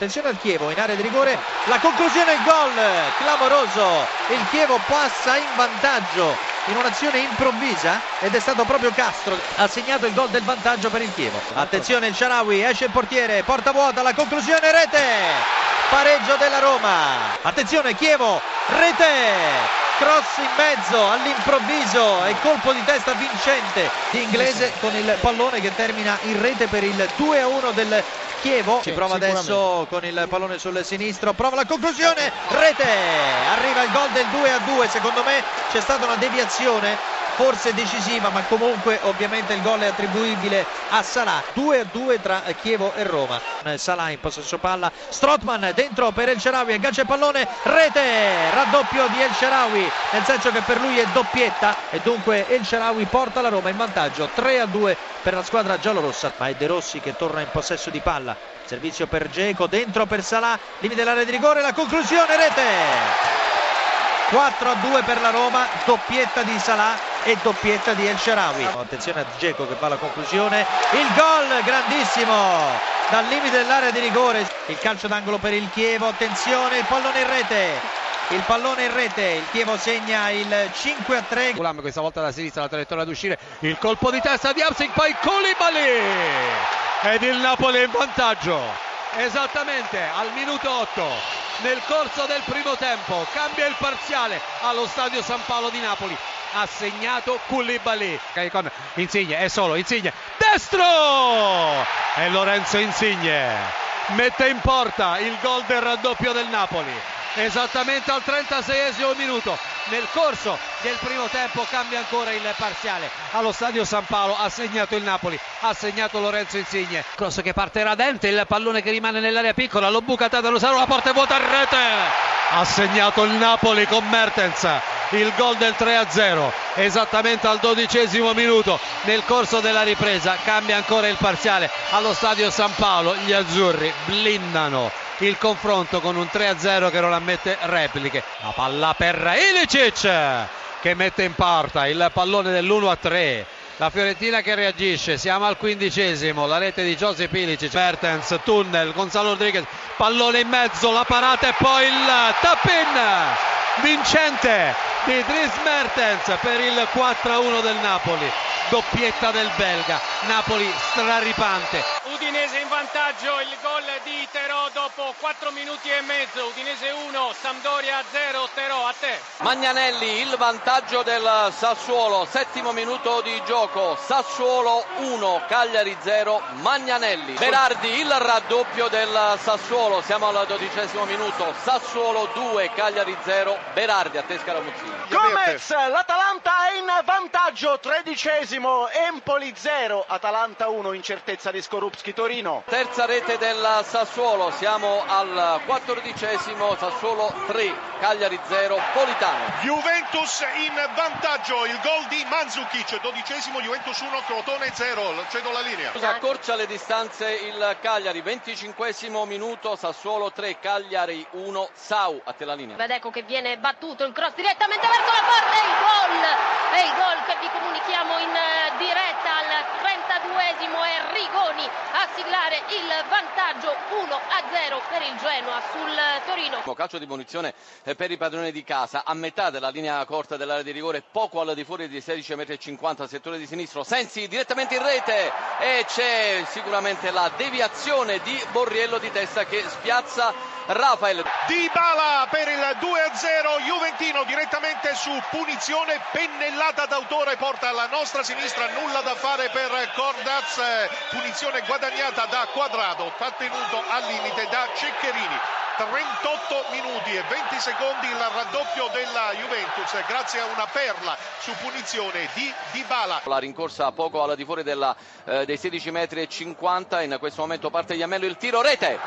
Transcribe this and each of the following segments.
Attenzione al Chievo in area di rigore, la conclusione il gol, clamoroso, il Chievo passa in vantaggio in un'azione improvvisa ed è stato proprio Castro ha segnato il gol del vantaggio per il Chievo. Attenzione il Sharawi, esce il portiere, porta vuota, la conclusione rete, pareggio della Roma. Attenzione Chievo, rete, cross in mezzo all'improvviso e colpo di testa vincente di inglese con il pallone che termina in rete per il 2 a 1 del Chievo. Ci prova adesso con il pallone sul sinistro. Prova la conclusione. Rete. Arriva il gol del 2 a 2 secondo me c'è stata una deviazione forse decisiva ma comunque ovviamente il gol è attribuibile a Salah. 2 a 2 tra Chievo e Roma. Salah in possesso palla Strotman dentro per El Sharawi aggancia il pallone rete raddoppio di El Sharawi nel senso che per lui è doppietta e dunque El Sharawi porta la Roma in vantaggio 3 a 2 per la squadra giallorossa. Ma è De Rossi che torna in possesso di palla. Servizio per Geco dentro per Salah limite l'area di rigore la conclusione rete! 4 a 2 per la Roma, doppietta di Salah e doppietta di El Sharawi. Attenzione a Geco che fa la conclusione, il gol grandissimo dal limite dell'area di rigore, il calcio d'angolo per il Chievo, attenzione il pallone in rete, il pallone in rete, il Chievo segna il 5 a 3. Gulam questa volta da sinistra la traiettoria ad uscire, il colpo di testa di Amsing, poi Koulibaly ed il Napoli in vantaggio, esattamente al minuto 8 nel corso del primo tempo. Cambia il parziale allo stadio San Paolo di Napoli. Ha segnato Koulibaly. Con Insigne, è solo Insigne, destro! E Lorenzo Insigne mette in porta il gol del raddoppio del Napoli. Esattamente al 36 minuto. Nel corso del primo tempo cambia ancora il parziale. Allo stadio San Paolo ha segnato il Napoli ha segnato Lorenzo Insigne. Cross che parte radente il pallone che rimane nell'area piccola lo buca Tata Rosaro la porta è vuota a rete. Ha segnato il Napoli con Mertens il gol del 3-0 esattamente al dodicesimo minuto nel corso della ripresa cambia ancora il parziale allo stadio San Paolo gli azzurri blindano il confronto con un 3-0 che non ammette repliche. La palla per Ilicic che mette in porta il pallone dell'1-3. La Fiorentina che reagisce, siamo al quindicesimo, la rete di Josep Ilicic, Mertens, tunnel, Gonzalo Rodriguez, pallone in mezzo, la parata e poi il tap-in vincente di Dries Mertens per il 4-1 del Napoli doppietta del belga, Napoli straripante. Vantaggio, il gol di Terò dopo 4 minuti e mezzo, Udinese 1, Sampdoria 0, Terò a te. Magnanelli, il vantaggio del Sassuolo, settimo minuto di gioco, Sassuolo 1, Cagliari 0, Magnanelli. Berardi, il raddoppio del Sassuolo, siamo al dodicesimo minuto, Sassuolo 2, Cagliari 0, Berardi a te Scaramuzzini. Gomez, l'Atalanta è in vantaggio, tredicesimo Empoli 0, Atalanta 1, incertezza di Skorupski Torino. Terza rete del Sassuolo, siamo al quattordicesimo, Sassuolo 3, Cagliari 0, Politano. Juventus in vantaggio, il gol di Mandzukic, dodicesimo Juventus 1, Crotone 0, cedo la linea. Accorcia le distanze il Cagliari, venticinquesimo minuto, Sassuolo 3, Cagliari 1, Sau, a te la linea. Vedeco che viene battuto il cross direttamente verso la porta e il gol, e il gol che vi comunichiamo in diretta al 32esimo è Rigoni a siglare il vantaggio 1 a 0 per il Genoa sul Torino. Calcio di punizione per i padroni di casa a metà della linea corta dell'area di rigore, poco al di fuori di 16,50 m, settore di sinistro. Sensi direttamente in rete e c'è sicuramente la deviazione di Borriello di testa che spiazza Rafael. Di Bala per il 2-0 Juventino direttamente su punizione pennellata d'autore porta alla nostra sinistra nulla da fare per Cordaz punizione guadagnata da Quadrado trattenuto al limite da Ceccherini 38 minuti e 20 secondi il raddoppio della Juventus grazie a una perla su punizione di Dybala. La rincorsa poco al di fuori della, eh, dei 16 metri e 50 in questo momento parte Iamello il tiro rete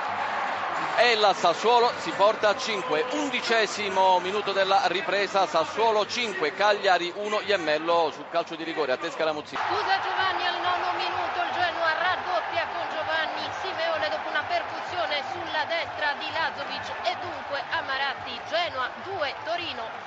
e la Sassuolo si porta a 5. Undicesimo minuto della ripresa, Sassuolo 5, Cagliari 1, Iemmello sul calcio di rigore. A te Scaramuzzi. Scusa Giovanni al nono minuto, il Genoa raddoppia con Giovanni Simeone dopo una percussione sulla destra destra di Lazovic e dunque Amaratti Genoa 2 Torino 0.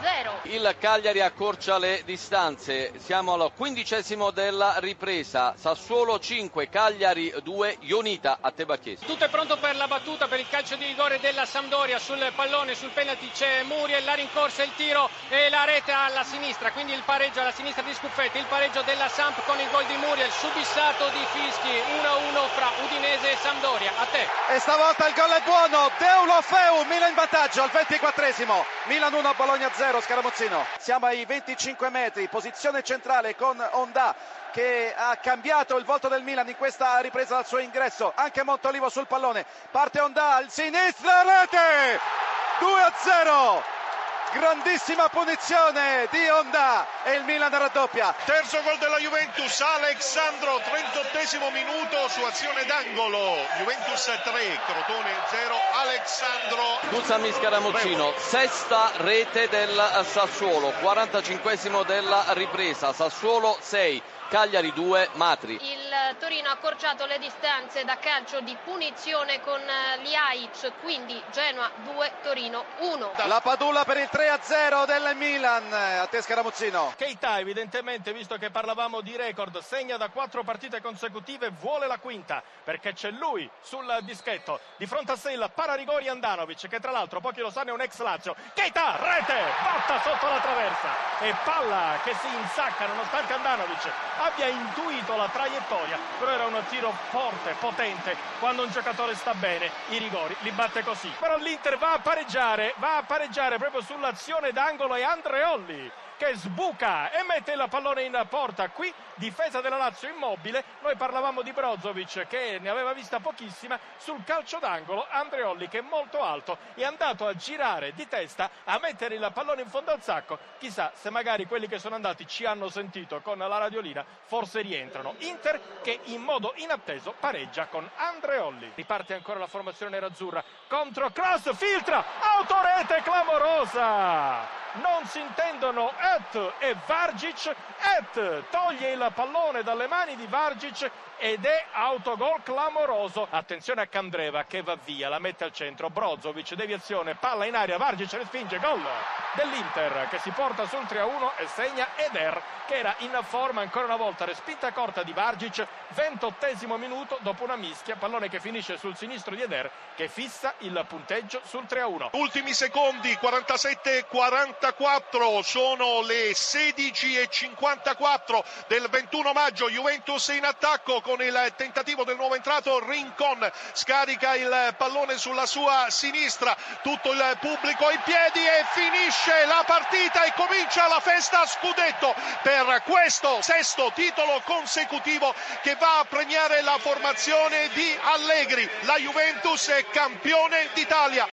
Il Cagliari accorcia le distanze, siamo al quindicesimo della ripresa, Sassuolo 5, Cagliari 2, Ionita a te Bacchesi. Tutto è pronto per la battuta per il calcio di rigore della Sampdoria sul pallone, sul penalty c'è Muriel, la rincorsa, il tiro e la rete alla sinistra, quindi il pareggio alla sinistra di Scuffetti, il pareggio della Samp con il gol di Muriel, subissato di Fischi, 1-1 fra Udinese e Sampdoria. A te. E stavolta il gol è buono, Deulofeu, Milan in vantaggio al 24esimo, Milan 1, Bologna 0, Scaramuzzino. Siamo ai 25 metri, posizione centrale con Onda che ha cambiato il volto del Milan in questa ripresa dal suo ingresso, anche Montolivo sul pallone, parte Onda al sinistro, rete, 2 a 0. Grandissima punizione di Onda e il Milan raddoppia. Terzo gol della Juventus, Alexandro, 38 minuto su azione d'angolo. Juventus 3, Crotone 0, Alexandro. Guzzami Scaramuccino, sesta rete del Sassuolo, 45 della ripresa, Sassuolo 6. Cagliari 2, Matri. Il Torino ha accorciato le distanze da calcio di punizione con Liaic, quindi Genoa 2, Torino 1. La Padula per il 3 a 0 del Milan, a te Scaramuzzino. Keita evidentemente, visto che parlavamo di record, segna da quattro partite consecutive, vuole la quinta, perché c'è lui sul dischetto. Di fronte a sé il pararigori Andanovic, che tra l'altro, pochi lo sanno, è un ex Lazio. Keita, rete, batta sotto la traversa e palla che si insacca nonostante Andanovic abbia intuito la traiettoria, però era un tiro forte, potente, quando un giocatore sta bene, i rigori li batte così. Però l'Inter va a pareggiare, va a pareggiare proprio sull'azione d'angolo e Andreolli che sbuca e mette il pallone in porta. Qui difesa della Lazio immobile. Noi parlavamo di Brozovic che ne aveva vista pochissima sul calcio d'angolo. Andreolli che è molto alto è andato a girare di testa a mettere il pallone in fondo al sacco. Chissà se magari quelli che sono andati ci hanno sentito con la radiolina, forse rientrano. Inter che in modo inatteso pareggia con Andreolli. Riparte ancora la formazione nerazzurra contro Cross, filtra, autorete clamorosa! Non si intendono Et e Vargic. Et toglie il pallone dalle mani di Vargic ed è autogol clamoroso. Attenzione a Candreva che va via, la mette al centro. Brozovic, deviazione, palla in aria, Vargic respinge, gol dell'Inter che si porta sul 3-1 e segna Eder che era in forma ancora una volta, respinta corta di Vargic, 28 minuto dopo una mischia, pallone che finisce sul sinistro di Eder che fissa il punteggio sul 3-1. Ultimi secondi, 47-44, sono le 16.54 del 21 maggio, Juventus in attacco con il tentativo del nuovo entrato Rincon, scarica il pallone sulla sua sinistra, tutto il pubblico in piedi e finisce la partita e comincia la festa a scudetto per questo sesto titolo consecutivo che va a premiare la formazione di Allegri. La Juventus è campione d'Italia.